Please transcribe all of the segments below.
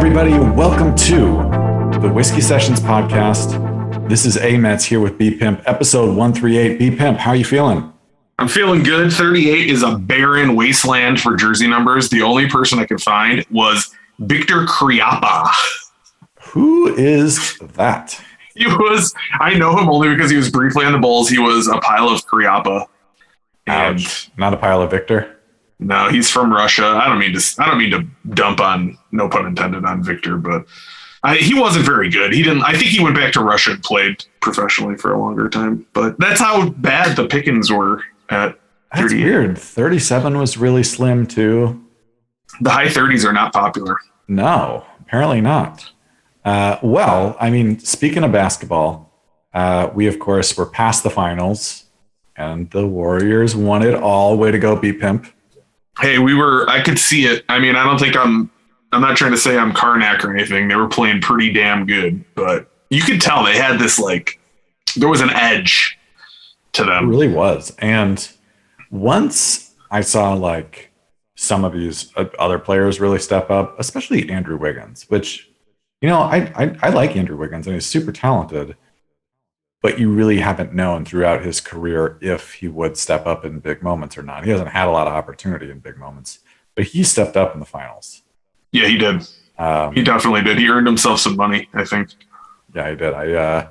Everybody, welcome to the Whiskey Sessions podcast. This is A Mets here with B Pimp, episode 138. B Pimp, how are you feeling? I'm feeling good. 38 is a barren wasteland for jersey numbers. The only person I could find was Victor Khryapa. Who is that? He was, I know him only because he was briefly on the Bulls. He was a pile of Khryapa. And Ouch. Not a pile of Victor. No, he's from Russia. I don't mean to, I don't mean to dump on, no pun intended, on Victor, but I, he wasn't very good. He didn't, I think he went back to Russia and played professionally for a longer time, but that's how bad the pickings were at That's 38. weird. 37 was really slim, too. The high 30s are not popular. No, apparently not. Uh, well, I mean, speaking of basketball, uh, we, of course, were past the finals, and the Warriors won it all. Way to go, B Pimp. Hey, we were. I could see it. I mean, I don't think I'm. I'm not trying to say I'm Karnak or anything. They were playing pretty damn good, but you could tell they had this like. There was an edge to them. It really was. And once I saw like some of these other players really step up, especially Andrew Wiggins, which, you know, I, I, I like Andrew Wiggins and he's super talented, but you really haven't known throughout his career if he would step up in big moments or not. He hasn't had a lot of opportunity in big moments, but he stepped up in the finals. Yeah, he did. Um, He definitely did. He earned himself some money. I think. Yeah, I did. I uh,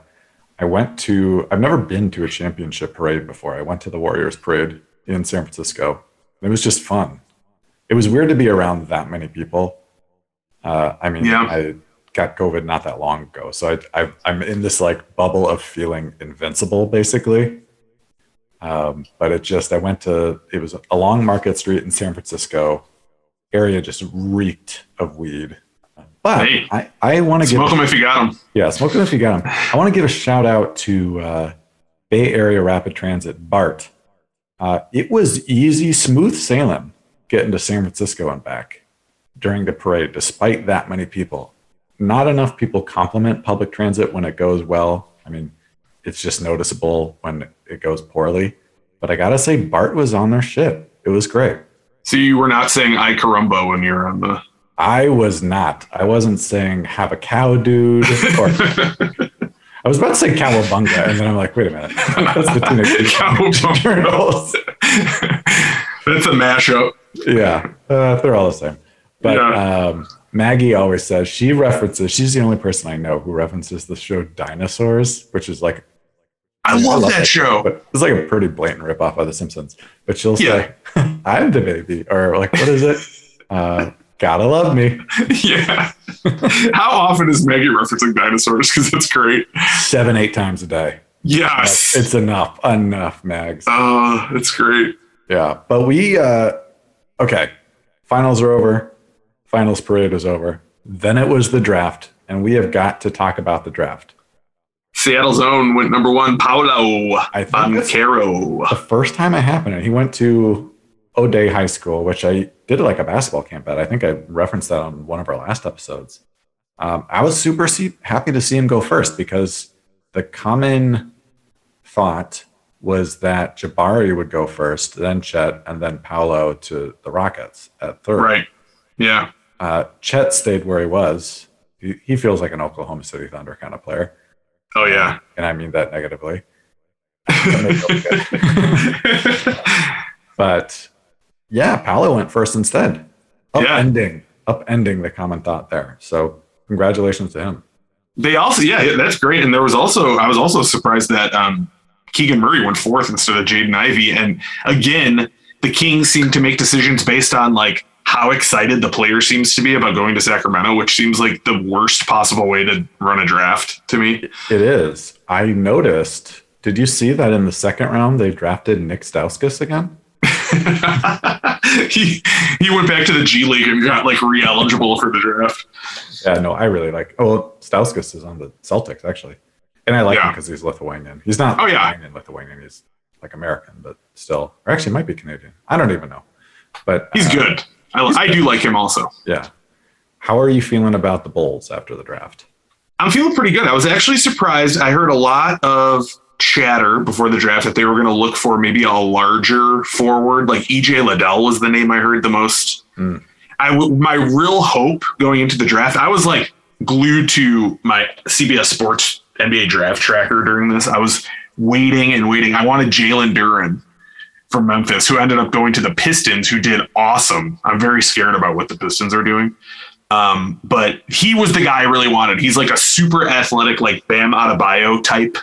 I went to. I've never been to a championship parade before. I went to the Warriors parade in San Francisco. It was just fun. It was weird to be around that many people. Uh, I mean, Yeah. I got COVID not that long ago, so I, I I'm in this like bubble of feeling invincible, basically. Um, but it just I went to it was along Market Street in San Francisco. Area just reeked of weed. But Hey. I, I want to give Smoke them if you got them. yeah, smoke them if you got them. I want to give a shout out to uh, Bay Area Rapid Transit, BART. Uh, it was easy, smooth sailing getting to San Francisco and back during the parade, despite that many people. Not enough people compliment public transit when it goes well. I mean, it's just noticeable when it goes poorly. But I got to say, BART was on their shit. It was great. So you were not saying "I carumba" when you're on the. I was not. I wasn't saying have a cow, dude. Or I was about to say cowabunga, and then I'm like, wait a minute. That's the Teenage Turtles. That's a mashup. Yeah, uh, they're all the same. But Yeah. um, Maggie always says she references. She's the only person I know who references the show Dinosaurs, which is like I love that show. But it's like a pretty blatant ripoff of The Simpsons. But she'll Yeah. say, "I'm the baby," or like, what is it? Uh, Gotta love me. yeah. How often is Maggie referencing dinosaurs? Because it's great. Seven, eight times a day. Yes. It's enough. Enough, Mags. uh, it's great. Yeah, but we uh okay. Finals are over. Finals parade was over. Then it was the draft, and we have got to talk about the draft. Seattle's own went number one, Paolo I think that's the first time it happened. He went to O'Dea High School, which I did like a basketball camp at. I think I referenced that on one of our last episodes. Um, I was super happy to see him go first because the common thought was that Jabari would go first, then Chet, and then Paolo to the Rockets at third. Right. Yeah. Uh, Chet stayed where he was. He, he feels like an Oklahoma City Thunder kind of player, Oh, yeah. and I mean that negatively. That makes it okay. but yeah, Paolo went first instead, Yeah. upending, upending the common thought there. So congratulations to him. They also, yeah, that's great. And there was also, I was also surprised that um, Keegan Murray went fourth instead of Jaden Ivey. And again, the Kings seem to make decisions based on like how excited the player seems to be about going to Sacramento, which seems like the worst possible way to run a draft to me. It is. I noticed. Did you see that in the second round they drafted Nick Stauskas again? he he went back to the G League and got like re-eligible for the draft. Yeah, no, I really like. Oh, Stauskas is on the Celtics actually, and I like him because he's Lithuanian. He's not Oh, yeah. Lithuanian, Lithuanian. He's like American, but still, or actually might be Canadian. I don't even know. But He's uh, good. I, I do like him also. Yeah. How are you feeling about the Bulls after the draft? I'm feeling pretty good. I was actually surprised. I heard a lot of chatter before the draft that they were going to look for maybe a larger forward, like EJ Liddell was the name I heard the most. Mm. I w- my real hope going into the draft, I was like glued to my CBS Sports NBA draft tracker during this. I was waiting and waiting. I wanted Jalen Duren from Memphis, who ended up going to the Pistons, who did awesome. I'm very scared about what the Pistons are doing. Um, but he was the guy I really wanted. He's like a super athletic, like Bam Adebayo type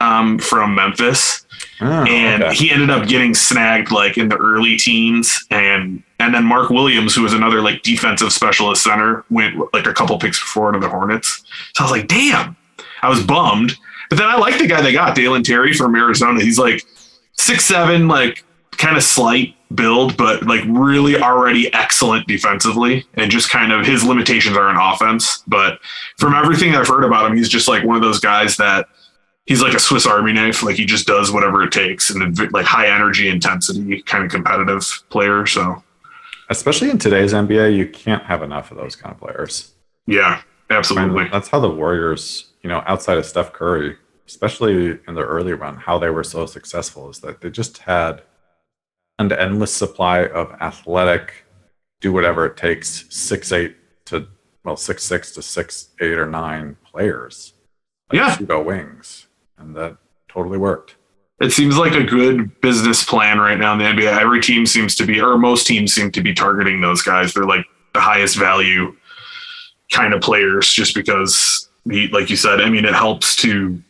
um, from Memphis. Oh, and okay. he ended up getting snagged like in the early teens and and then Mark Williams, who was another like defensive specialist center, went like a couple picks before to the Hornets. So I was like, damn. I was bummed. But then I like the guy they got, Dalen Terry from Arizona. He's like six seven, like kind of slight build, but like really already excellent defensively. And just kind of his limitations are in offense. But from everything I've heard about him, he's just like one of those guys that he's like a Swiss Army knife. Like he just does whatever it takes and like high energy, intensity, kind of competitive player. So, especially in today's NBA, you can't have enough of those kind of players. Yeah, absolutely. that's how the Warriors, you know, outside of Steph Curry, especially in the early run, how they were so successful is that they just had an endless supply of athletic, do whatever it takes, six eight to well six six to six eight or nine players. Like yeah, pseudo wings, and that totally worked. It seems like a good business plan right now in the NBA. Every team seems to be, or most teams seem to be targeting those guys. They're like the highest value kind of players, just because, like you said, I mean, it helps to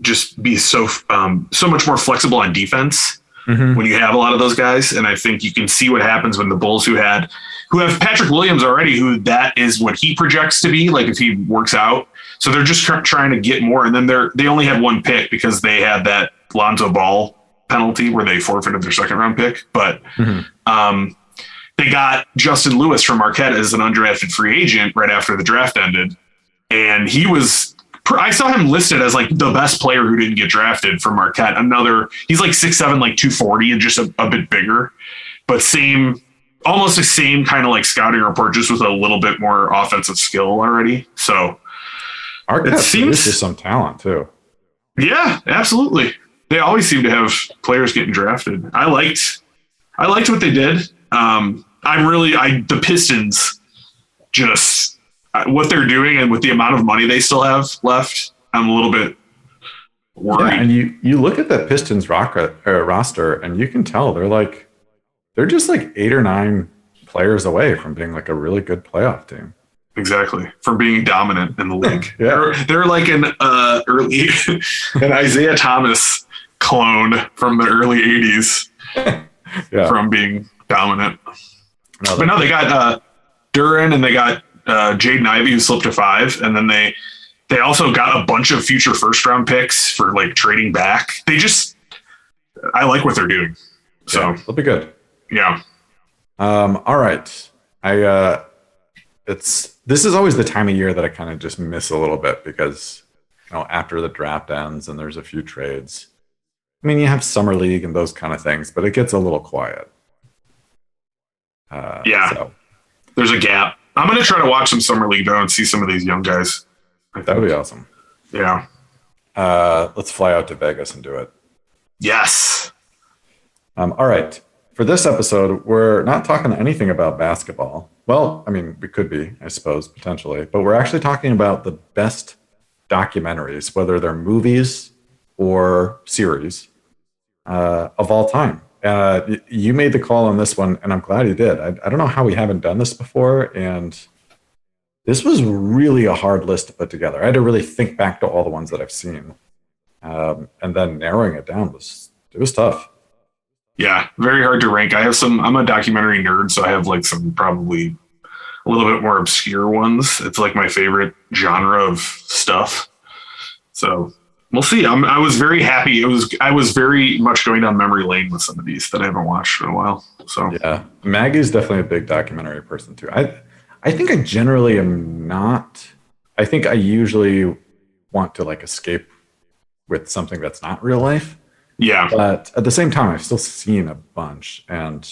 just be so um, so much more flexible on defense mm-hmm. when you have a lot of those guys. And I think you can see what happens when the Bulls, who had who have Patrick Williams already, who that is what he projects to be, like if he works out. So they're just tr- trying to get more, and then they're they only had one pick because they had that Lonzo Ball penalty where they forfeited their second round pick, but. Mm-hmm. Um, they got Justin Lewis from Marquette as an undrafted free agent right after the draft ended. And he was I saw him listed as like the best player who didn't get drafted from Marquette. Another, he's like six seven, like two forty, and just a, a bit bigger, but same, almost the same kind of like scouting report, just with a little bit more offensive skill already. So Marquette it seems to some talent too. Yeah, absolutely. They always seem to have players getting drafted. I liked, I liked what they did. Um, I'm really, I the Pistons just what they're doing and with the amount of money they still have left, I'm a little bit worried. Yeah, and you you look at the Pistons rock, uh, roster, and you can tell they're like they're just like eight or nine players away from being like a really good playoff team. Exactly, from being dominant in the league. yeah. They're, they're like an uh, early an Isiah Thomas clone from the early '80s. yeah. from being dominant. No, but no, they got uh, Duren and they got uh, Jaden Ivey who slipped to five, and then they they also got a bunch of future first round picks for like trading back. They just I like what they're doing. So yeah, they'll be good. Yeah. Um, all right. I uh it's this is always the time of year that I kind of just miss a little bit because you know after the draft ends and there's a few trades. I mean, you have summer league and those kind of things, but it gets a little quiet. Uh, yeah, so. there's a gap. I'm gonna try to watch some summer league though and see some of these young guys. That would be awesome. Yeah. Uh, let's fly out to Vegas and do it. Yes. Um, all right. For this episode, we're not talking anything about basketball. Well, I mean, we could be, I suppose, potentially, but we're actually talking about the best documentaries, whether they're movies or series uh, of all time. Uh, you made the call on this one, and I'm glad you did. I, I don't know how we haven't done this before, and this was really a hard list to put together. I had to really think back to all the ones that I've seen, um, and then narrowing it down was it was tough. Yeah, very hard to rank. I have some. I'm a documentary nerd, so I have like some probably a little bit more obscure ones. It's like my favorite genre of stuff. So we'll see. I'm, I was very happy. It was I was very much going down memory lane with some of these that I haven't watched in a while. So yeah, Maggie's definitely a big documentary person too. I I think I generally am not. I think I usually want to like escape with something that's not real life. Yeah, but at the same time, I've still seen a bunch, and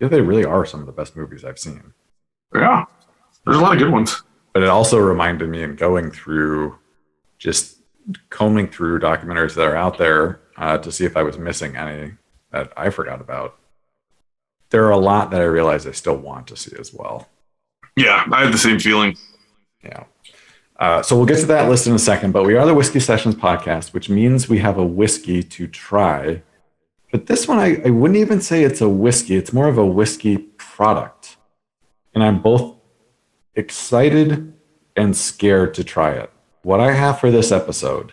yeah, they really are some of the best movies I've seen. Yeah, there's a lot of good ones. But it also reminded me in going through just combing through documentaries that are out there uh, to see if I was missing any that I forgot about. there are a lot that I realize I still want to see as well. Yeah, I have the same feeling. Yeah. Uh, so we'll get to that list in a second, but we are the Whiskey Sessions podcast, which means we have a whiskey to try. But this one, I, I wouldn't even say it's a whiskey. It's more of a whiskey product. And I'm both excited and scared to try it. What I have for this episode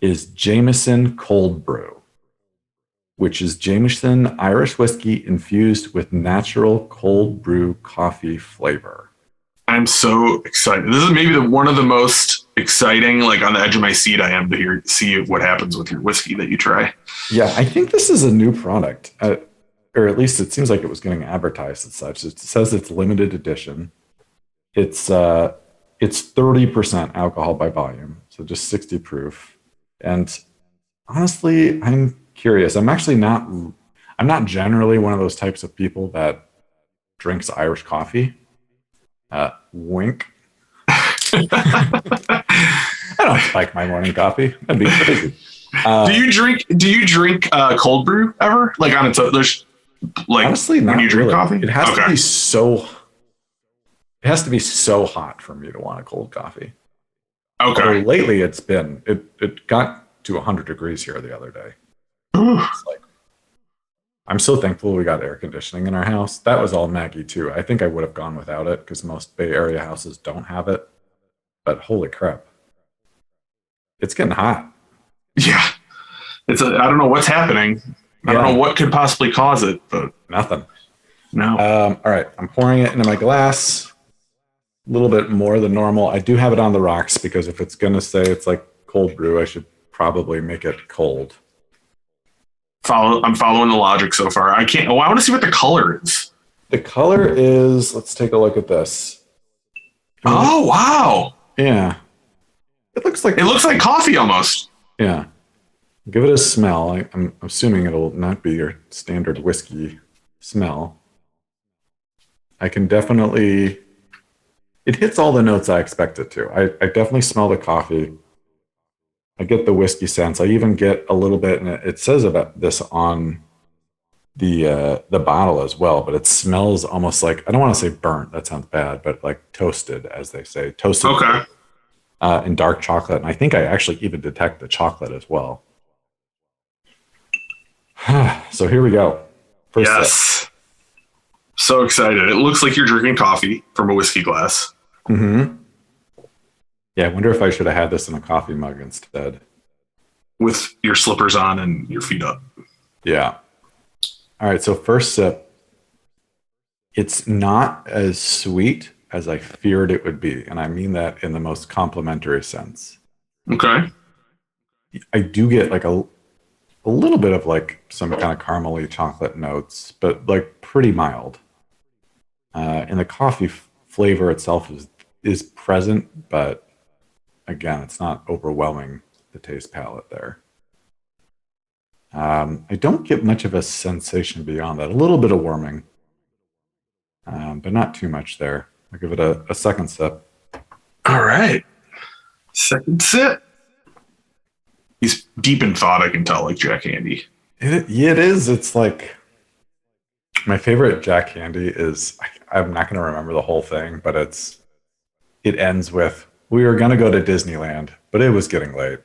is Jameson Cold Brew, which is Jameson Irish whiskey infused with natural cold brew coffee flavor. I'm so excited. This is maybe the one of the most exciting, like on the edge of my seat, I am to hear see what happens with your whiskey that you try. Yeah, I think this is a new product, uh, or at least it seems like it was getting advertised as such. It says it's limited edition. It's uh, it's thirty percent alcohol by volume, so just sixty proof. And honestly, I'm curious. I'm actually not. I'm not generally one of those types of people that drinks Irish coffee. Uh, wink. I don't spike my morning coffee. That'd be crazy. Uh, do you drink? Do you drink uh, cold brew ever? Like on its own? There's like honestly, not when you drink really. coffee. It has to be so. It has to be so hot for me to want a cold coffee. Although Okay. lately, it's been it. It got to 100 degrees here the other day. It's like I'm so thankful we got air conditioning in our house. That was all Maggie too. I think I would have gone without it because most Bay Area houses don't have it. But holy crap, it's getting hot. Yeah. It's a, I don't know what's happening. I don't know what could possibly cause it, but Nothing. no. Um, all right, I'm pouring it into my glass. A little bit more than normal. I do have it on the rocks because if it's gonna say it's like cold brew, I should probably make it cold. Follow. I'm following the logic so far. I can't. Oh, I want to see what the color is. The color is. Let's take a look at this. Oh wow! Yeah, it looks like It looks like coffee almost. Yeah. Give it a smell. I, I'm assuming it'll not be your standard whiskey smell. I can definitely. It hits all the notes I expect it to. I, I definitely smell the coffee. I get the whiskey sense. I even get a little bit, and it, it says about this on the uh, the bottle as well. But it smells almost like I don't want to say burnt. That sounds bad, but like toasted, as they say, toasted Okay. uh, and dark chocolate. And I think I actually even detect the chocolate as well. so here we go. First sip. yes. So excited! It looks like you're drinking coffee from a whiskey glass. Mhm. Yeah, I wonder if I should have had this in a coffee mug instead. with your slippers on and your feet up. Yeah. All right. So first sip. It's not as sweet as I feared it would be, and I mean that in the most complimentary sense. Okay. I do get like a a little bit of like some kind of caramely chocolate notes, but like pretty mild. Uh, and the coffee f- flavor itself is is present, but again, it's not overwhelming the taste palette there. Um, I don't get much of a sensation beyond that. A little bit of warming, um, but not too much there. I'll give it a, a second sip. All right. Second sip. He's deep in thought, I can tell, like Jack Handey. It, yeah, it is. It's like my favorite Jack Handey is. I, I'm not going to remember the whole thing, but it's. It ends with we were going to go to Disneyland, but it was getting late.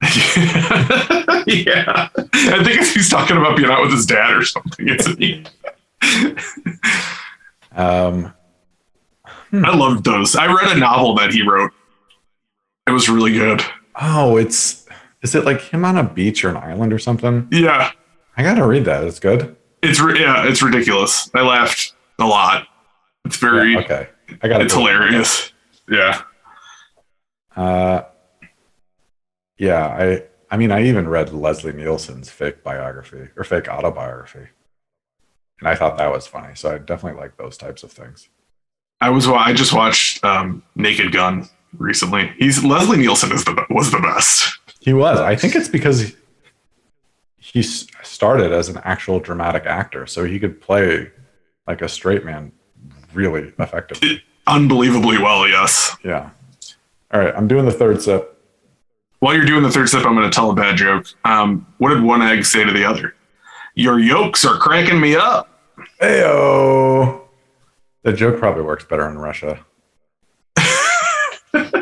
yeah. I think he's talking about being out with his dad or something, isn't he? Um, I love those. I read a novel that he wrote. It was really good. oh, it's. Is it like him on a beach or an island or something? Yeah. I got to read that. It's good. It's yeah, it's ridiculous. I laughed a lot. It's very Yeah, okay, I got it's hilarious. Yeah. Uh, yeah, I. I mean, I even read Leslie Nielsen's fake biography or fake autobiography, and I thought that was funny. So I definitely like those types of things. I was I just watched um, Naked Gun recently. He's Leslie Nielsen is the was the best. He was. I think it's because he started as an actual dramatic actor, so he could play like a straight man really effectively. Unbelievably well, yes. Yeah. All right, I'm doing the third sip. While you're doing the third sip, I'm going to tell a bad joke. Um, what did one egg say to the other? Your yolks are cracking me up. Heyo. The joke probably works better in Russia.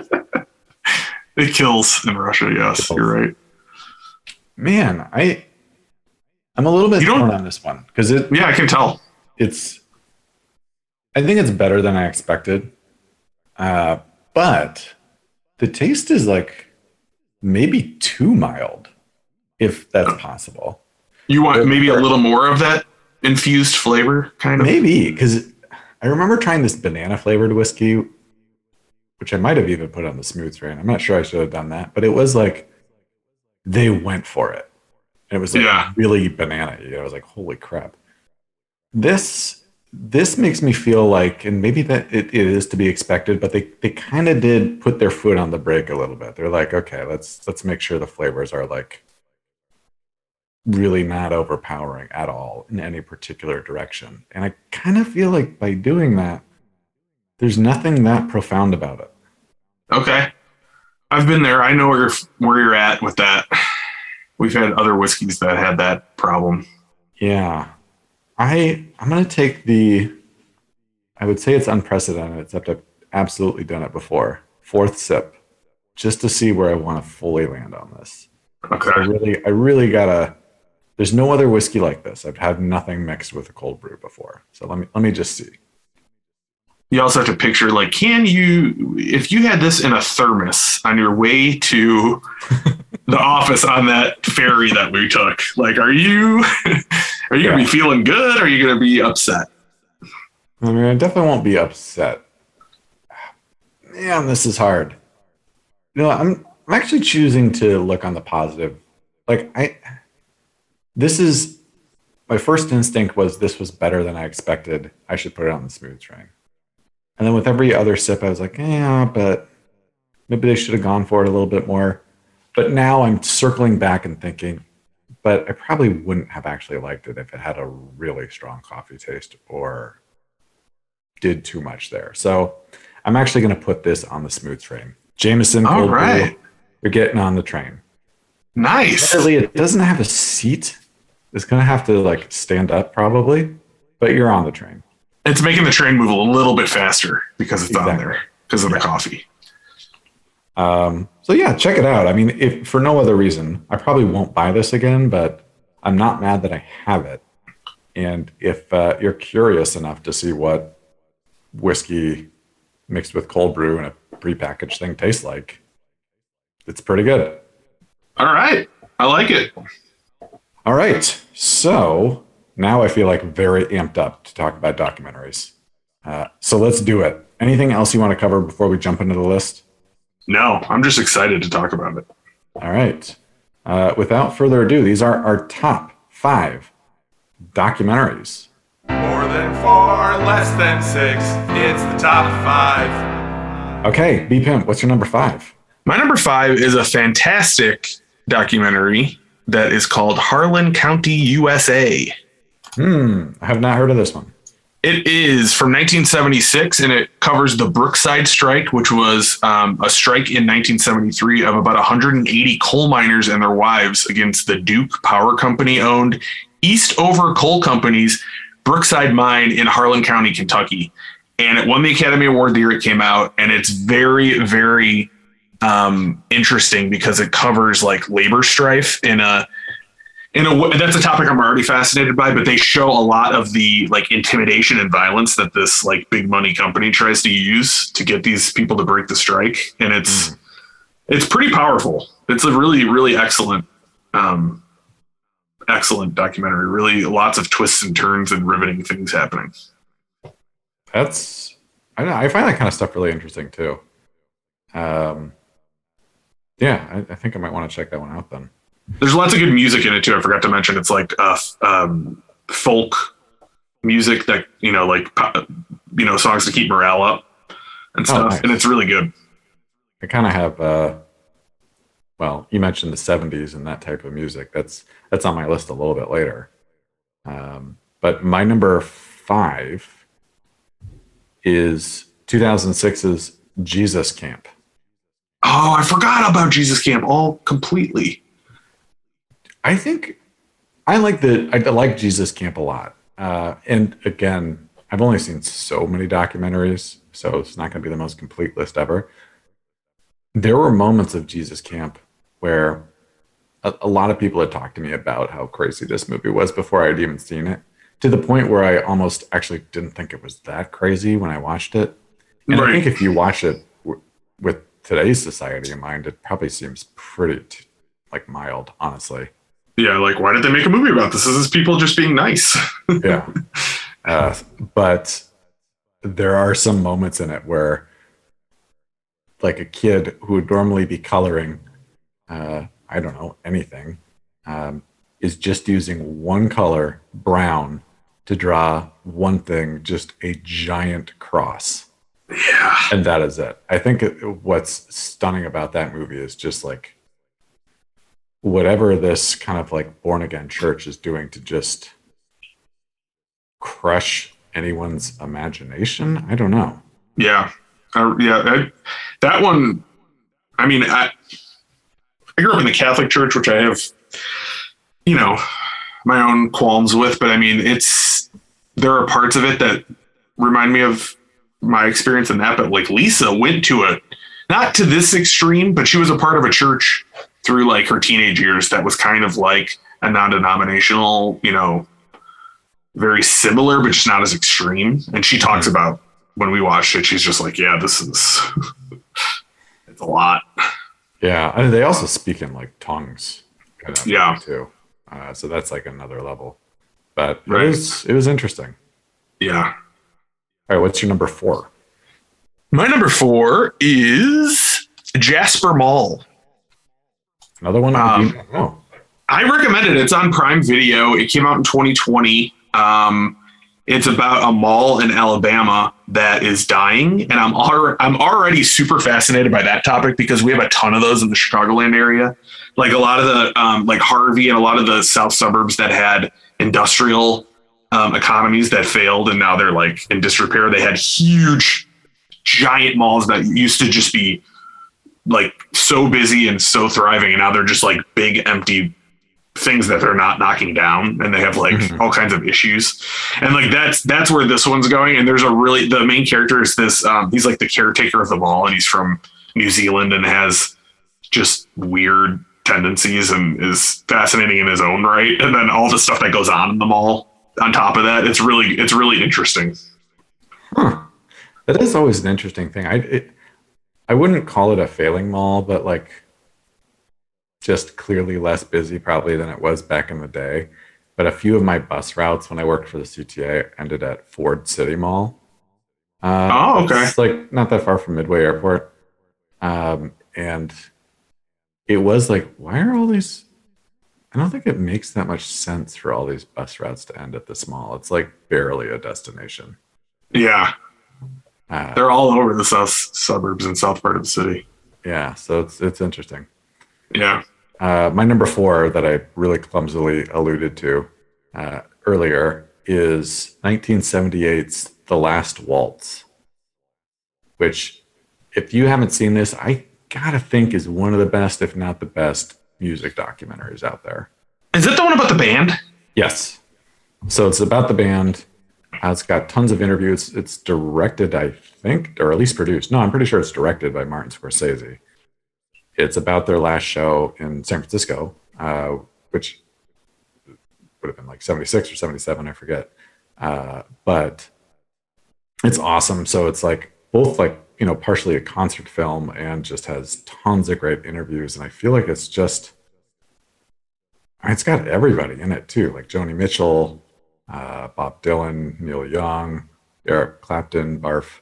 It kills in Russia. Yes, you're right. Man, I I'm a little bit You torn on this one because it Yeah, I can tell. it's I think it's better than I expected. Uh, but the taste is like maybe too mild, if that's possible. You want maybe a little more of that infused flavor, kind of. Maybe because I remember trying this banana flavored whiskey, which I might have even put on the smooth train. I'm not sure I should have done that, but it was like they went for it. And it was like Yeah. really banana. I was like, holy crap. This this makes me feel like, and maybe that it, it is to be expected, but they they kind of did put their foot on the brake a little bit. They're like, okay, let's let's make sure the flavors are like really not overpowering at all in any particular direction. And I kind of feel like by doing that, there's nothing that profound about it. Okay. I've been there. I know where you're, where you're at with that. We've had other whiskeys that had that problem. Yeah. I I'm gonna take the I would say it's unprecedented, except I've absolutely done it before. Fourth sip, just to see where I want to fully land on this. Okay. I really I really gotta there's no other whiskey like this. I've had nothing mixed with a cold brew before. So let me let me just see. You also have to picture like, can you, if you had this in a thermos on your way to the office on that ferry that we took, like, are you, are you gonna be feeling good? Or are you gonna be upset? I mean, I definitely won't be upset. Man, this is hard. You know, I'm I'm actually choosing to look on the positive. Like I this is my first instinct was this was better than I expected. I should put it on the smooth train. And then with every other sip, I was like, yeah, but maybe they should have gone for it a little bit more. But now I'm circling back and thinking, but I probably wouldn't have actually liked it if it had a really strong coffee taste or did too much there. So I'm actually going to put this on the smooth train. Jameson, All right. you're getting on the train. Nice. Admittedly, it doesn't have a seat. It's going to have to like stand up probably, but you're on the train. It's making the train move a little bit faster because it's on there because of the Yeah. coffee. Um, so yeah, check it out. I mean, if for no other reason, I probably won't buy this again, but I'm not mad that I have it. And if uh, you're curious enough to see what whiskey mixed with cold brew and a prepackaged thing tastes like, it's pretty good. All right. I like it. All right. So now I feel like very amped up to talk about documentaries. Uh, so let's do it. Anything else you want to cover before we jump into the list? No, I'm just excited to talk about it. All right. Uh, without further ado, these are our top five documentaries. More than four, less than six. It's the top five. Okay, B Pimp, what's your number five? My number five is a fantastic documentary that is called Harlan County, USA. Hmm, I have not heard of this one. It is from 1976 and it covers the Brookside strike, which was um, a strike in 1973 of about 180 coal miners and their wives against the Duke Power Company owned Eastover Coal Company's Brookside mine in Harlan County, Kentucky. And it won the Academy Award the year it came out. And it's very, very um, interesting because it covers like labor strife in a in a way that's a topic I'm already fascinated by, but they show a lot of the like intimidation and violence that this like big money company tries to use to get these people to break the strike, and it's it's pretty powerful. It's a really really excellent um, excellent documentary. Really, lots of twists and turns and riveting things happening. That's I know, I find that kind of stuff really interesting too. Um, yeah, I, I think I might want to check that one out then. There's lots of good music in it too. I forgot to mention it's like uh, um, folk music that you know like you know songs to keep morale up and Oh, stuff, nice. and it's really good. I kind of have. Uh, well, you mentioned the '70s and that type of music. That's that's on my list a little bit later. Um, but my number five is 2006's Jesus Camp. Oh, I forgot about Jesus Camp all completely. I think I like the I like Jesus Camp a lot. Uh, and again, I've only seen so many documentaries, so it's not going to be the most complete list ever. There were moments of Jesus Camp where a, a lot of people had talked to me about how crazy this movie was before I'd even seen it, to the point where I almost actually didn't think it was that crazy when I watched it. And I think if you watch it w- with today's society in mind, it probably seems pretty t- like mild, honestly. Yeah, like why did they make a movie about this? This is people just being nice. yeah. Uh, but there are some moments in it where, like a kid who would normally be coloring, uh, I don't know, anything, um, is just using one color, brown, to draw one thing, just a giant cross. Yeah. And that is it. I think it, what's stunning about that movie is just like whatever this kind of like born again church is doing to just crush anyone's imagination. I don't know. Yeah. Uh, yeah. I, that one, I mean, I, I grew up in the Catholic Church, which I have, you know, my own qualms with, but I mean, it's, there are parts of it that remind me of my experience in that, but like Lisa went to a, not to this extreme, but she was a part of a church through like her teenage years that was kind of like a non denominational, you know, very similar, but just not as extreme. And she talks about when we watched it, she's just like, yeah, this is, it's a lot. Yeah, I mean, they also speak in like tongues. in that Yeah. too. Uh, so that's like another level. But it Right. was it was interesting. Yeah. All right, what's your number four? My number four is Jasper Mall. Another one? Um, oh, I recommend it. It's on Prime Video. It came out in 2020. Um, it's about a mall in Alabama that is dying, and I'm al- I'm already super fascinated by that topic because we have a ton of those in the Chicagoland area. Like a lot of the um, like Harvey and a lot of the south suburbs that had industrial um, economies that failed and now they're like in disrepair. They had huge, giant malls that used to just be like so busy and so thriving, and now they're just like big empty things that they're not knocking down and they have like Mhm. all kinds of issues and like that's that's where this one's going and there's a really the main character is this um he's like the caretaker of the mall and he's from new zealand and has just weird tendencies and is fascinating in his own right and then all the stuff that goes on in the mall on top of that it's really it's really interesting Huh. That is always an interesting thing. I it, I wouldn't call it a failing mall, but like just clearly less busy probably than it was back in the day. But a few of my bus routes when I worked for the CTA ended at Ford City Mall. Uh, Oh, okay. It's like not that far from Midway Airport. Um, and it was like, why are all these? I don't think it makes that much sense for all these bus routes to end at this mall. It's like barely a destination. yeah Uh, they're all over the south suburbs and south part of the city Yeah, so it's it's interesting. yeah Uh, my number four that I really clumsily alluded to uh, earlier is 1978's The Last Waltz, which, if you haven't seen this, I gotta think is one of the best, if not the best, music documentaries out there. is it the one about the band Yes. So it's about the band. It's got tons of interviews. It's directed, I think, or at least produced. No, I'm pretty sure it's directed by Martin Scorsese. It's about their last show in San Francisco, uh, which would have been like 76 or 77, I forget. Uh, but it's awesome. So it's like both like, you know, partially a concert film and just has tons of great interviews. And I feel like it's just, it's got everybody in it too, like Joni Mitchell, uh, Bob Dylan, Neil Young, Eric Clapton, Barf.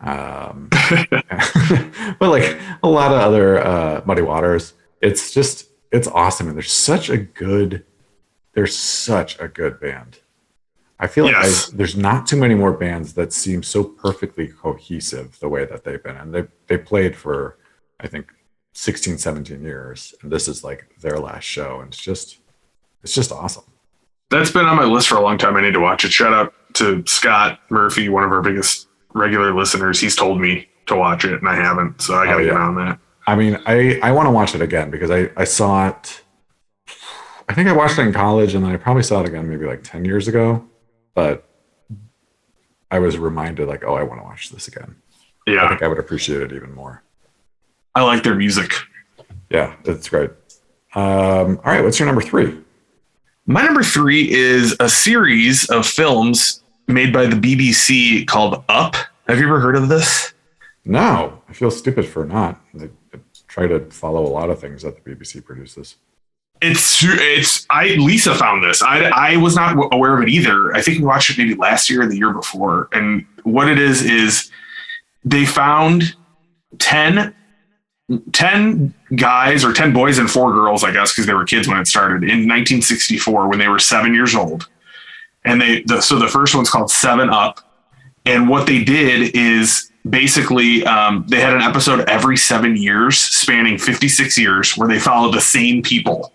Um, but like a lot of other uh, Muddy Waters. It's just it's awesome, and there's such a good there's such a good band. I feel like I, there's not too many more bands that seem so perfectly cohesive the way that they've been, and they they played for I think 16, 17 years, and this is like their last show, and it's just it's just awesome. That's been on my list for a long time. I need to watch it. Shout out to Scott Murphy, one of our biggest regular listeners. He's told me to watch it, and I haven't, so I got to Oh, get on that. I mean, I I want to watch it again because I I saw it. I think I watched it in college, and then I probably saw it again maybe like ten years ago. but I was reminded like, oh, I want to watch this again. Yeah, I think I would appreciate it even more. I like their music. Yeah, it's great. Um, all right, what's your number three? My number three is a series of films made by the BBC called Up. Have you ever heard of this? No, I feel stupid for not. I, try to follow a lot of things that the BBC produces. It's it's I Lisa found this. I I was not aware of it either. I think we watched it maybe last year or the year before. And what it is is they found 10, 10 guys or 10 boys and four girls, I guess, because they were kids when it started in 1964 when they were seven years old. And they the, so the first one's called Seven Up. And what they did is basically um, they had an episode every seven years, spanning 56 years, where they followed the same people.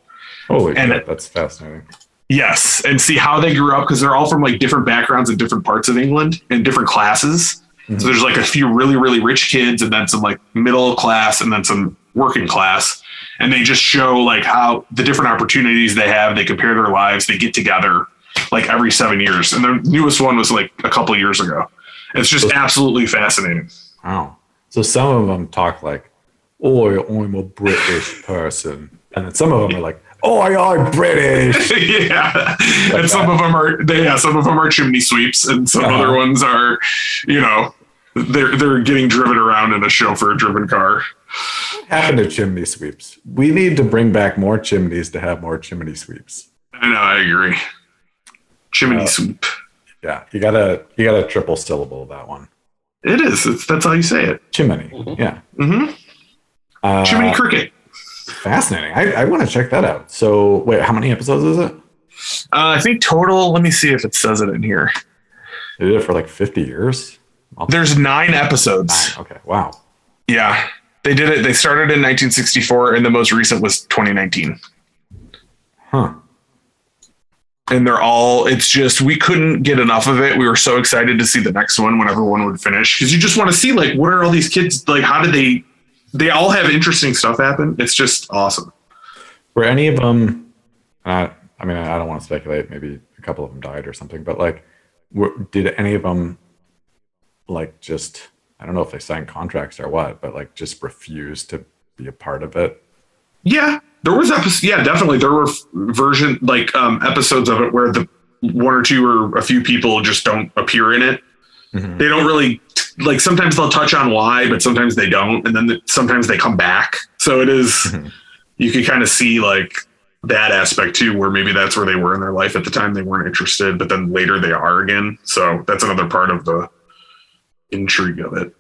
Holy And it- that's fascinating. Yes, and see how they grew up because they're all from like different backgrounds and different parts of England and different classes. Mm-hmm. So there's like a few really really rich kids and then some like middle class and then some working class, and they just show like how the different opportunities they have. They compare their lives. They get together like every seven years, and the newest one was like a couple years ago. It's just absolutely fascinating. Wow. So some of them talk like, "Oh, I'm a British person," and then some of them are like, "Oh, I'm British." yeah, and some of them are they, yeah, some of them are chimney sweeps, and some Uh-huh. other ones are, you know, they're they're getting driven around in a chauffeur-driven car. happened to chimney sweeps? We need to bring back more chimneys to have more chimney sweeps. I know, I agree. Chimney Uh, sweep. Yeah, you gotta you gotta triple syllable that one. It is. It's, that's how you say it. Chimney. Yeah. Mm-hmm. Uh, Chimney cricket. Fascinating. I, I want to check that out. So wait, how many episodes is it? Uh, I think total. Let me see if it says it in here. They did it for like 50 years. There's nine episodes. Okay. Wow. Yeah, they did it. They started in 1964, and the most recent was 2019. Huh. and they're all it's just we couldn't get enough of it we were so excited to see the next one when everyone would finish because you just want to see like what are all these kids like how did they they all have interesting stuff happen it's just awesome Were any of them? Uh, I mean, I don't want to speculate. Maybe a couple of them died or something. But like, were, did any of them like just? I don't know if they signed contracts or what, but like just refuse to be a part of it. yeah there was episodes yeah definitely there were version like um episodes of it where the one or two or a few people just don't appear in it Mhm. they don't really like sometimes they'll touch on why but sometimes they don't and then the, sometimes they come back so it is Mhm. you can kind of see like that aspect too where maybe that's where they were in their life at the time they weren't interested but then later they are again so that's another part of the intrigue of it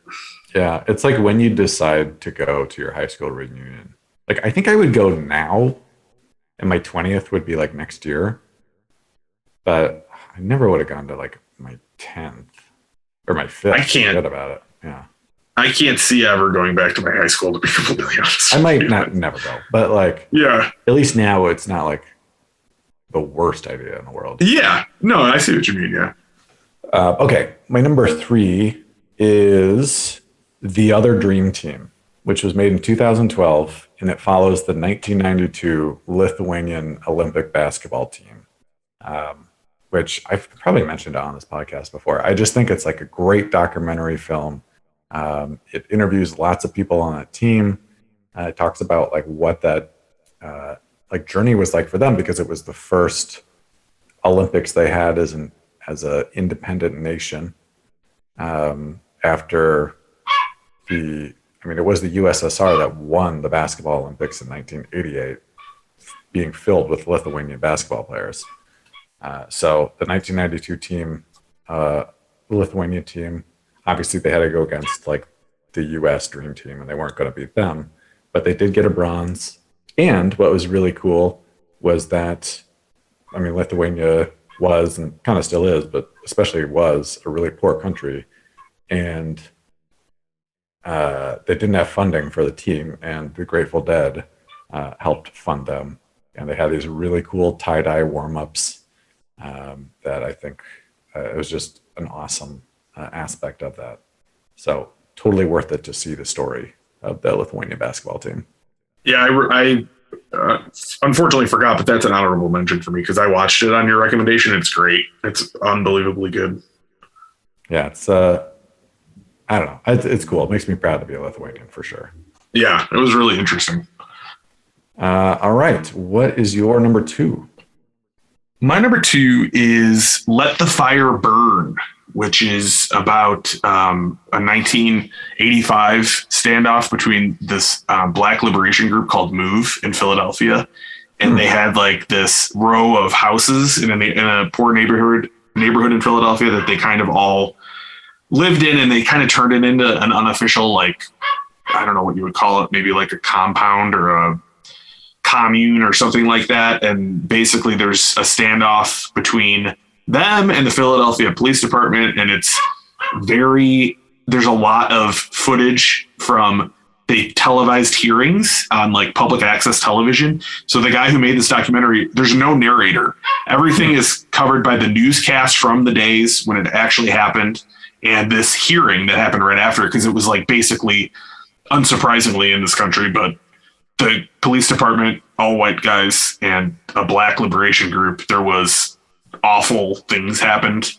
Yeah, it's like when you decide to go to your high school reunion. Like I think I would go now, and my twentieth would be like next year. But I never would have gone to like my tenth or my fifth. I can't- Forget about it. Yeah, i can't see ever going back to my high school to be completely honest I might not never go, but like yeah at least now it's not like the worst idea in the world. yeah no i see what you mean yeah Uh, okay, my number three is The Other Dream Team, which was made in 2012, and it follows the 1992 Lithuanian Olympic basketball team, um, which I've probably mentioned on this podcast before. I just think it's like a great documentary film. Um, it interviews lots of people on that team. Uh, it talks about like what that uh, like journey was like for them because it was the first Olympics they had as an as a independent nation um, after the I mean it was the USSR that won the basketball Olympics in 1988 being filled with Lithuanian basketball players. Uh, so the 1992 team, uh, the Lithuanian team, obviously they had to go against like the US dream team and they weren't going to beat them, but they did get a bronze. And what was really cool was that I mean, Lithuania was and kind of still is, but especially was a really poor country, and uh, they didn't have funding for the team. And the Grateful Dead uh, helped fund them, and they had these really cool tie dye warm ups um, that I think uh, it was just an awesome uh, aspect of that. So totally worth it to see the story of the Lithuania basketball team. Yeah, I, I uh, unfortunately forgot, but that's an honorable mention for me because I watched it on your recommendation. It's great. It's unbelievably good. Yeah, it's uh, I don't know. It's, it's cool. It makes me proud to be a Lithuanian for sure. Yeah, it was really interesting. Uh, all right, what is your number two? My number two is Let the Fire Burn, which is about um, a 1985 standoff between this um, black liberation group called Move in Philadelphia. And Hmm. they had like this row of houses in a, in a poor neighborhood neighborhood in Philadelphia that they kind of all lived in, and they kind of turned it into an unofficial like I don't know what you would call it, maybe like a compound or a commune or something like that. And basically, there's a standoff between them and the Philadelphia Police Department, and it's very. There's a lot of footage from the televised hearings on like public access television. So the guy who made this documentary, there's no narrator. Everything is covered by the newscast from the days when it actually happened and this hearing that happened right after because it was like basically unsurprisingly in this country, but the police department, all white guys, and a black liberation group, there was awful things happened,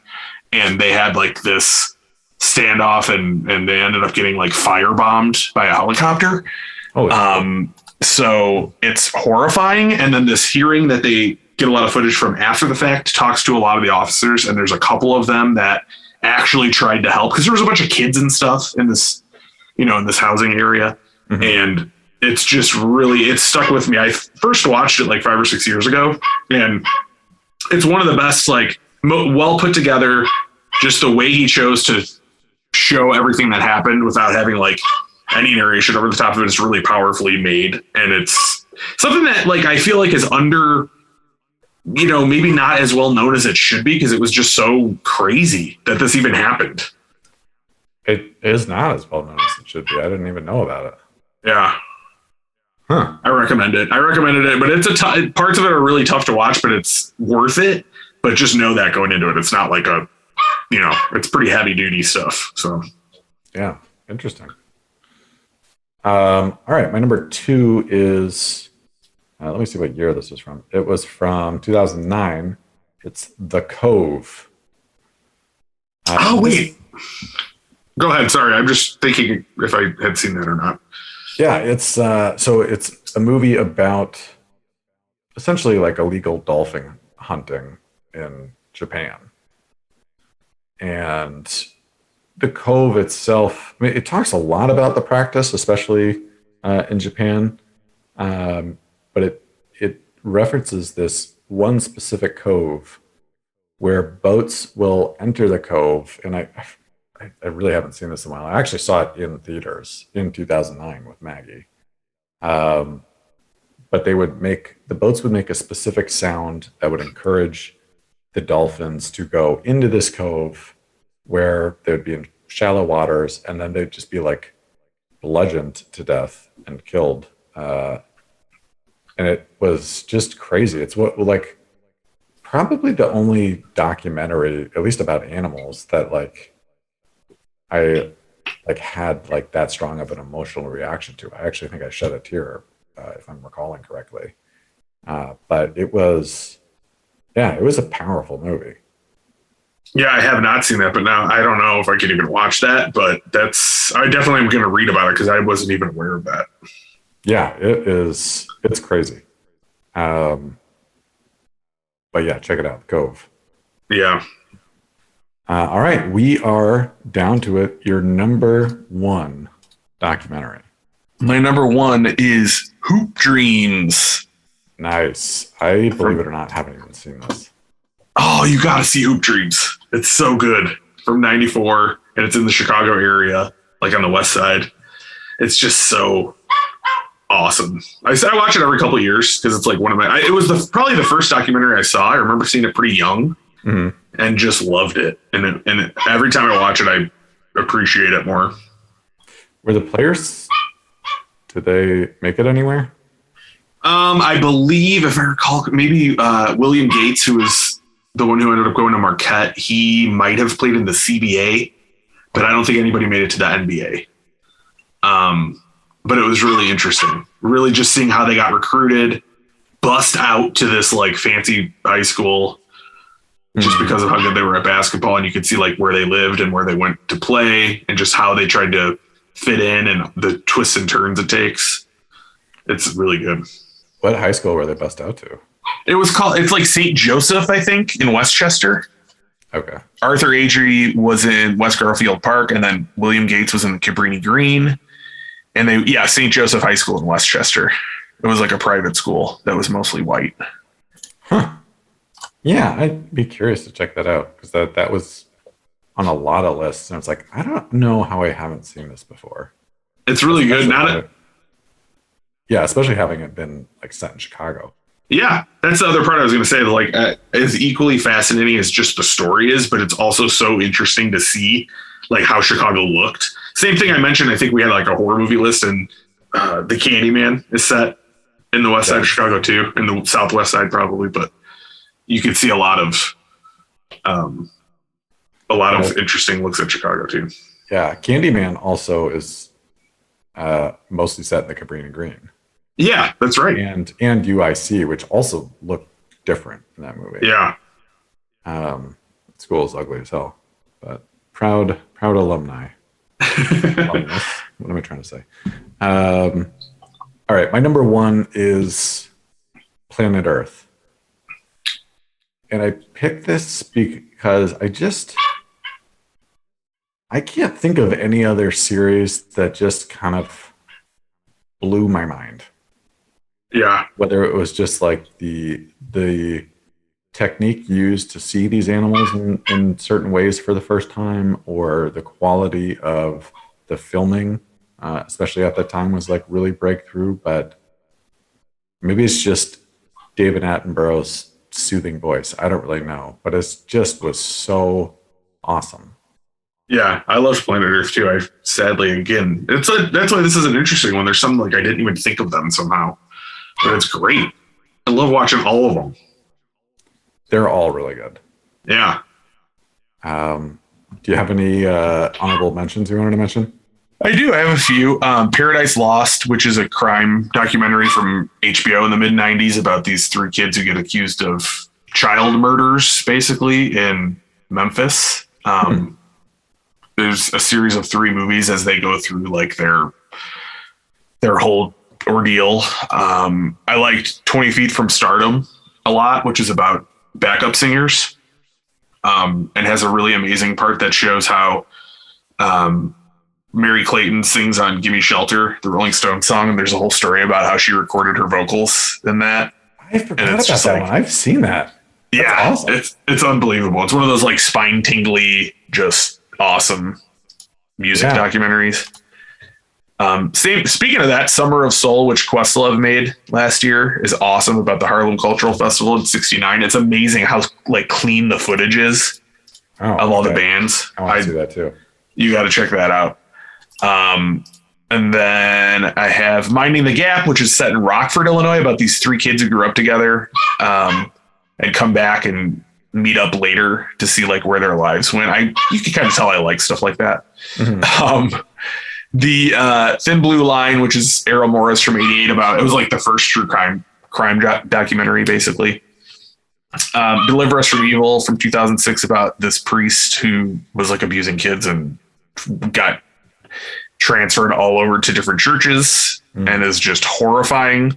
and they had like this standoff, and and they ended up getting like firebombed by a helicopter. Oh, Um, so it's horrifying. And then this hearing that they get a lot of footage from after the fact talks to a lot of the officers, and there's a couple of them that actually tried to help because there was a bunch of kids and stuff in this, you know, in this housing area, Mhm. and it's just really it stuck with me. I first watched it like five or six years ago, and it's one of the best, like mo- well put together. Just the way he chose to show everything that happened without having like any narration over the top of it is really powerfully made and it's something that like i feel like is under you know maybe not as well known as it should be because it was just so crazy that this even happened it is not as well known as it should be. I didn't even know about it. yeah Huh. i recommend it i recommended it but it's a t- parts of it are really tough to watch but it's worth it but just know that going into it it's not like a you know it's pretty heavy duty stuff so Yeah, interesting. Um, all right, my number two is. Uh, let me see what year this was from. It was from 2009. It's The Cove. Uh, oh wait go ahead sorry i'm just thinking if i had seen that or not Yeah, it's uh, so it's a movie about essentially like illegal dolphin hunting in Japan, and the cove itself. I mean, it talks a lot about the practice, especially uh, in Japan, um, but it it references this one specific cove where boats will enter the cove, and I. I, I really haven't seen this in a while. I actually saw it in theaters in 2009 with Maggie. Um, but they would make the boats would make a specific sound that would encourage the dolphins to go into this cove where they would be in shallow waters and then they'd just be like bludgeoned to death and killed. Uh, and it was just crazy. It's what like probably the only documentary, at least about animals, that like I like had like that strong of an emotional reaction to. I actually think I shed a tear, uh, if I'm recalling correctly. Uh, but it was, yeah, it was a powerful movie. Yeah, I have not seen that, but now I don't know if I can even watch that. But that's I definitely am going to read about it because I wasn't even aware of that. Yeah, it is. It's crazy. Um, but yeah, check it out, Cove. Yeah, Uh, all right, we are down to it. Your number one documentary. my number one is Hoop Dreams. Nice. I believe it or not, haven't even seen this. Oh, you got to see Hoop Dreams. It's so good from '94, and it's in the Chicago area, like on the west side. It's just so awesome. I, I watch it every couple of years because it's like one of my. I, it was the probably the first documentary I saw. I remember seeing it pretty young Mhm. And just loved it. And it, and it, every time I watch it, I appreciate it more. Were the players? Did they make it anywhere? Um, I believe, if I recall, maybe uh, William Gates, who was the one who ended up going to Marquette, he might have played in the CBA, but I don't think anybody made it to the NBA. Um, but it was really interesting. Really, just seeing how they got recruited, bust out to this like fancy high school, just hmm. because of how good they were at basketball, and you could see like where they lived and where they went to play, and just how they tried to fit in and the twists and turns it takes. It's really good. What high school were they bust out to? It was called. It's like St. Joseph, I think, in Westchester. Okay. Arthur Agee was in West Garfield Park, and then William Gates was in Cabrini Green. And they, yeah, St. Joseph High School in Westchester. It was like a private school that was mostly white. Yeah, I'd be curious to check that out because that, that was on a lot of lists. And it's like, I don't know how I haven't seen this before. It's really good. Not having- yeah, especially having it been like set in Chicago. Yeah, that's the other part I was going to say. Like, uh, as equally fascinating as just the story is, but it's also so interesting to see like how Chicago looked. Same thing I mentioned. I think we had like a horror movie list, and uh, the Candyman is set in the west side of Chicago too, in the southwest side probably, but you can see a lot of um, a lot of interesting looks at Chicago too. Yeah, Candyman also is uh, mostly set in the Cabrini Green Yeah, that's right. and and UIC, which also looked different in that movie. Yeah, Um, school is ugly as hell, but proud proud alumni. What am I trying to say? Um, all right, my number one is Planet Earth, and I picked this because I just I can't think of any other series that just kind of blew my mind. Yeah, whether it was just like the the technique used to see these animals in, in certain ways for the first time or the quality of the filming uh, especially at that time was like really breakthrough but maybe it's just david attenborough's soothing voice i don't really know but it just was so awesome Yeah, I love Planet Earth too. I sadly again, it's a, that's why this is an interesting one. There's some like I didn't even think of them somehow, but it's great. I love watching all of them. they're all really good Yeah, um, do you have any uh, honorable mentions you wanted to mention I do. I have a few. Um, Paradise Lost, which is a crime documentary from HBO in the mid '90s about these three kids who get accused of child murders, basically in Memphis. Um, There's a series of three movies as they go through like their their whole ordeal. Um, I liked 20 Feet from Stardom a lot, which is about backup singers, um, and has a really amazing part that shows how. Um, Merry Clayton sings on "Gimme Shelter," the Rolling Stones song, and there's a whole story about how she recorded her vocals in that. i forgot about that like- one i've seen that That's yeah, awesome. it's it's unbelievable. It's one of those like spine tingly, just awesome music Yeah. documentaries. Um, same. Speaking of that, Summer of Soul, which Questlove made last year, is awesome about the Harlem Cultural Festival in '69. It's amazing how like clean the footage is oh, of all the bands. i want I to see that too you got to check that out. Um, and then I have Minding the Gap, which is set in Rockford, Illinois, about these three kids who grew up together um, and come back and meet up later to see like where their lives went. I you can kind of tell I like stuff like that. Mhm. Um, the uh, Thin Blue Line, which is Errol Morris from '88, about it was like the first true crime crime doc- documentary, basically. Um, Deliver Us from Evil from 2006 about this priest who was like abusing kids and got transferred all over to different churches Mm. and is just horrifying.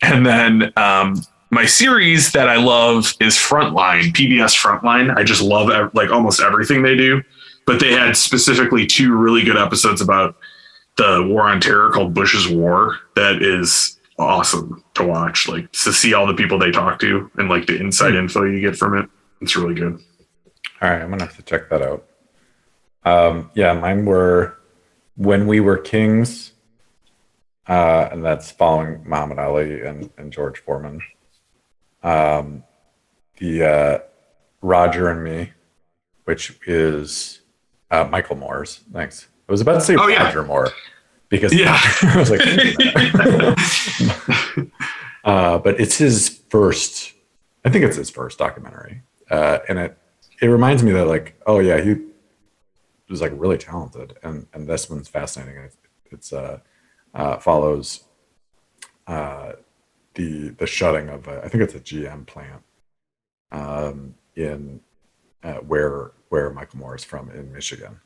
And then um, my series that I love is Frontline, PBS Frontline. I just love like almost everything they do, but they had specifically two really good episodes about the war on terror called Bush's War. That is awesome to watch, like to see all the people they talk to and like the inside info you get from it. It's really good. All right, I'm gonna have to check that out. Um, yeah, mine were when we were kings, uh, and that's following Muhammad Ali and, and George Foreman. Um, the uh, Roger and Me, which is uh, Michael Moore's. Thanks. I was about to say Oh, yeah. Roger Moore because Yeah. I was like, uh, but it's his first. I think it's his first documentary, uh, and it it reminds me that like, oh yeah, he was like really talented, and and this one's fascinating. It's, it's uh, uh, follows uh, the the shutting of a, I think it's a GM plant um, in uh, where where Michael Moore is from in Michigan.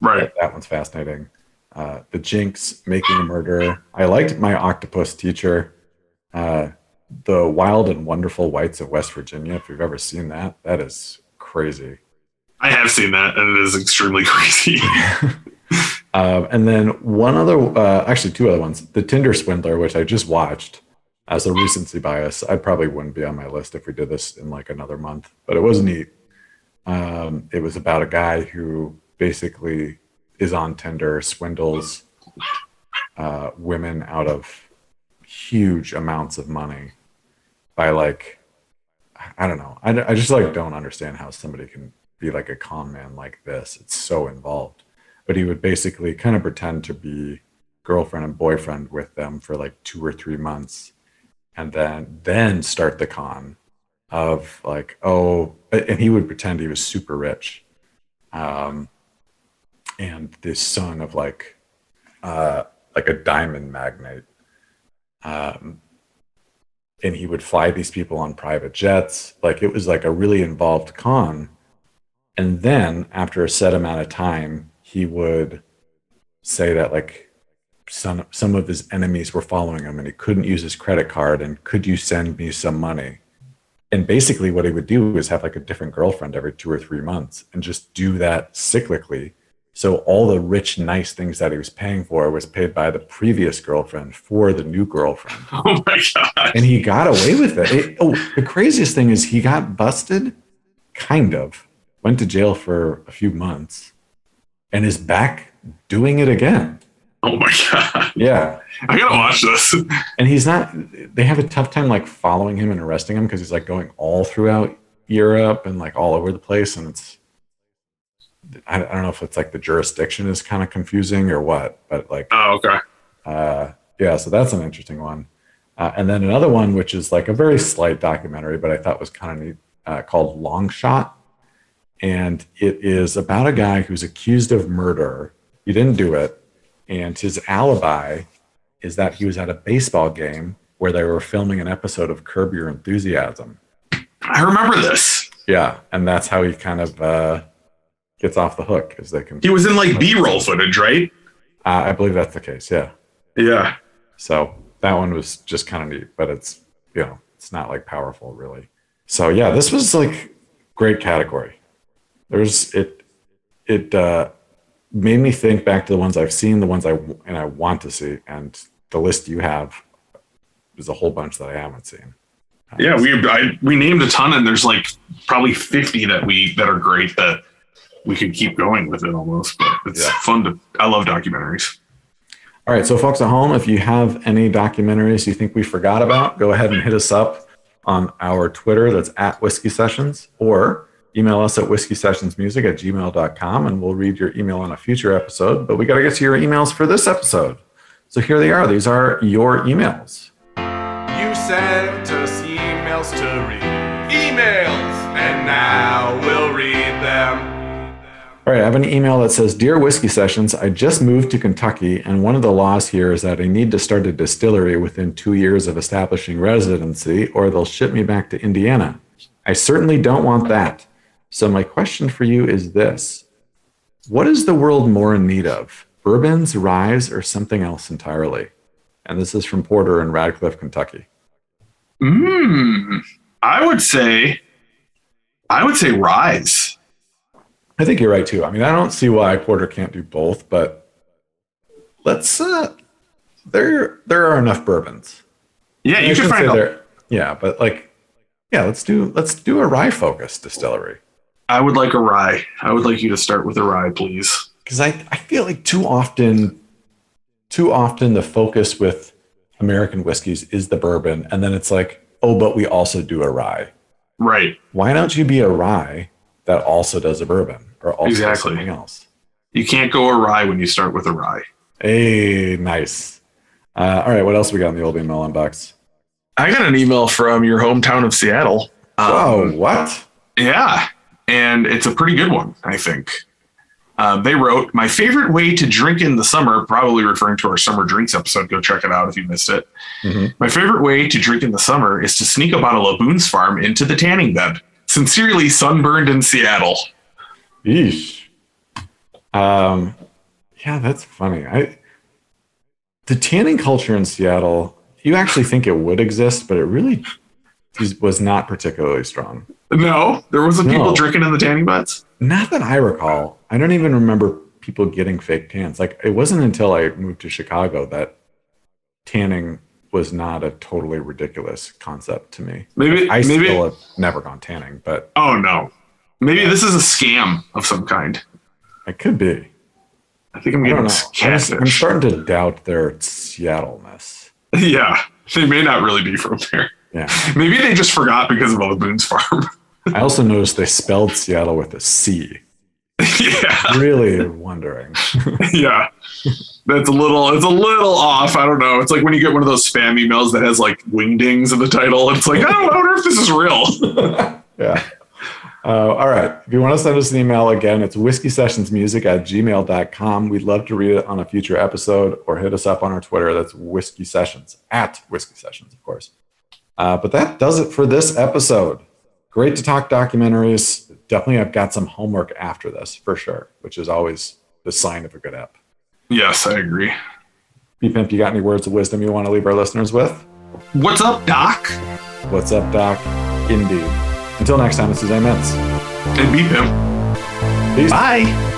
Right. That one's fascinating. Uh, the Jinx making a murderer. I liked my octopus teacher. Uh, the Wild and Wonderful Whites of West Virginia. If you've ever seen that, that is crazy. I have seen that, and it is extremely crazy. Um, and then one other, uh, actually two other ones. The Tinder Swindler, which I just watched as a recency bias. I probably wouldn't be on my list if we did this in like another month, but it was neat. Um, it was about a guy who basically is on Tinder, swindles uh, women out of huge amounts of money by like, I don't know. I, I just like don't understand how somebody can be like a con man like this. It's so involved. But he would basically kind of pretend to be girlfriend and boyfriend with them for like two or three months and then then start the con of like oh and he would pretend he was super rich. Um and this son of like uh like a diamond magnate. Um and he would fly these people on private jets. Like it was like a really involved con and then after a set amount of time he would say that like some some of his enemies were following him and he couldn't use his credit card and could you send me some money and basically what he would do is have like a different girlfriend every two or three months and just do that cyclically so all the rich nice things that he was paying for was paid by the previous girlfriend for the new girlfriend oh my god! and he got away with it. it oh the craziest thing is he got busted kind of went to jail for a few months and is back doing it again. Oh my god! Yeah. I gotta watch this. And he's not, they have a tough time like following him and arresting him because he's like going all throughout Europe and like all over the place. And it's, I, I don't know if it's like the jurisdiction is kind of confusing or what, but like, Oh, okay. uh, yeah, so that's an interesting one. Uh, and then another one, which is like a very slight documentary, but I thought was kind of neat, uh, called Long Shot. And it is about a guy who's accused of murder. He didn't do it. And his alibi is that he was at a baseball game where they were filming an episode of Curb Your Enthusiasm. I remember this. Yeah. And that's how he kind of uh, gets off the hook, as they can. He was in like B-roll footage, right? Uh, I believe that's the case. Yeah. Yeah. So that one was just kind of neat, but it's you know it's not like powerful really. So yeah, this was like great category. There's it it uh, made me think back to the ones I've seen, the ones I and I want to see, and the list you have is a whole bunch that I haven't seen. Yeah, we I, we named a ton, and there's like probably 50 that we that are great that we could keep going with it almost. But it's Yeah. fun to. I love documentaries. All right, so folks at home, if you have any documentaries you think we forgot about, go ahead and hit us up on our Twitter that's at Whiskey Sessions or email us at whiskey sessions music at gmail.com and we'll read your email on a future episode. But we got to get to your emails for this episode. So here they are. These are your emails. You sent us emails to read. Emails! And now we'll read them. All right, I have an email that says Dear Whiskey Sessions, I just moved to Kentucky, and one of the laws here is that I need to start a distillery within two years of establishing residency, or they'll ship me back to Indiana. I certainly don't want that. So, my question for you is this What is the world more in need of? Bourbons, ryes, or something else entirely? And this is from Porter in Radcliff, Kentucky. Mm, I would say, I would say ryes. I think you're right too. I mean, I don't see why Porter can't do both, but let's uh there there are enough bourbons. Yeah, you can find. there- yeah, but like yeah, let's do let's do a rye focused distillery. I would like a rye. I would like you to start with a rye, please. Because I, I feel like too often too often the focus with American whiskeys is the bourbon, and then it's like, oh, but we also do a rye. Right. Why don't you be a rye that also does a bourbon or also does Exactly. something else? You can't go a rye when you start with a rye. Hey, nice. Uh, all right, what else we got in the old email inbox? I got an email from your hometown of Seattle. Whoa, Um, what? Yeah, and it's a pretty good one, I think. Uh, they wrote, My favorite way to drink in the summer, probably referring to our summer drinks episode. Go check it out if you missed it. Mhm. My favorite way to drink in the summer is to sneak a bottle of Boone's Farm into the tanning bed. Sincerely, sunburned in Seattle. Yeesh. Um, yeah, that's funny. I the tanning culture in Seattle. You actually think it would exist, but it really was not particularly strong. No, there wasn't people drinking in the tanning beds. Not that I recall. I don't even remember people getting fake tans. Like it wasn't until I moved to Chicago that tanning was not a totally ridiculous concept to me. Maybe, I maybe. still have never gone tanning, but oh no, maybe this is a scam of some kind. it could be. I think I'm getting. I'm, I'm starting to doubt their Seattle-ness. Yeah, they may not really be from there. Yeah. Maybe they just forgot because of all the Boone's Farm. I also noticed they spelled Seattle with a C. yeah, Really wondering. yeah. That's a little. It's a little off. I don't know. It's like when you get one of those spam emails that has like wingdings in the title. It's like I don't I wonder if this is real. yeah. Uh, all right. If you want to send us an email again, it's whiskey sessions music at gmail.com. We'd love to read it on a future episode or hit us up on our Twitter. That's whiskey sessions at whiskey sessions, of course. Uh, but that does it for this episode. Great to talk documentaries. Definitely, I've got some homework after this for sure, which is always the sign of a good app. yes, I agree. B Pimp, you got any words of wisdom you want to leave our listeners with? What's up, Doc? What's up, Doc? Indeed. Until next time, this is Aments. And beep him. Peace. Bye.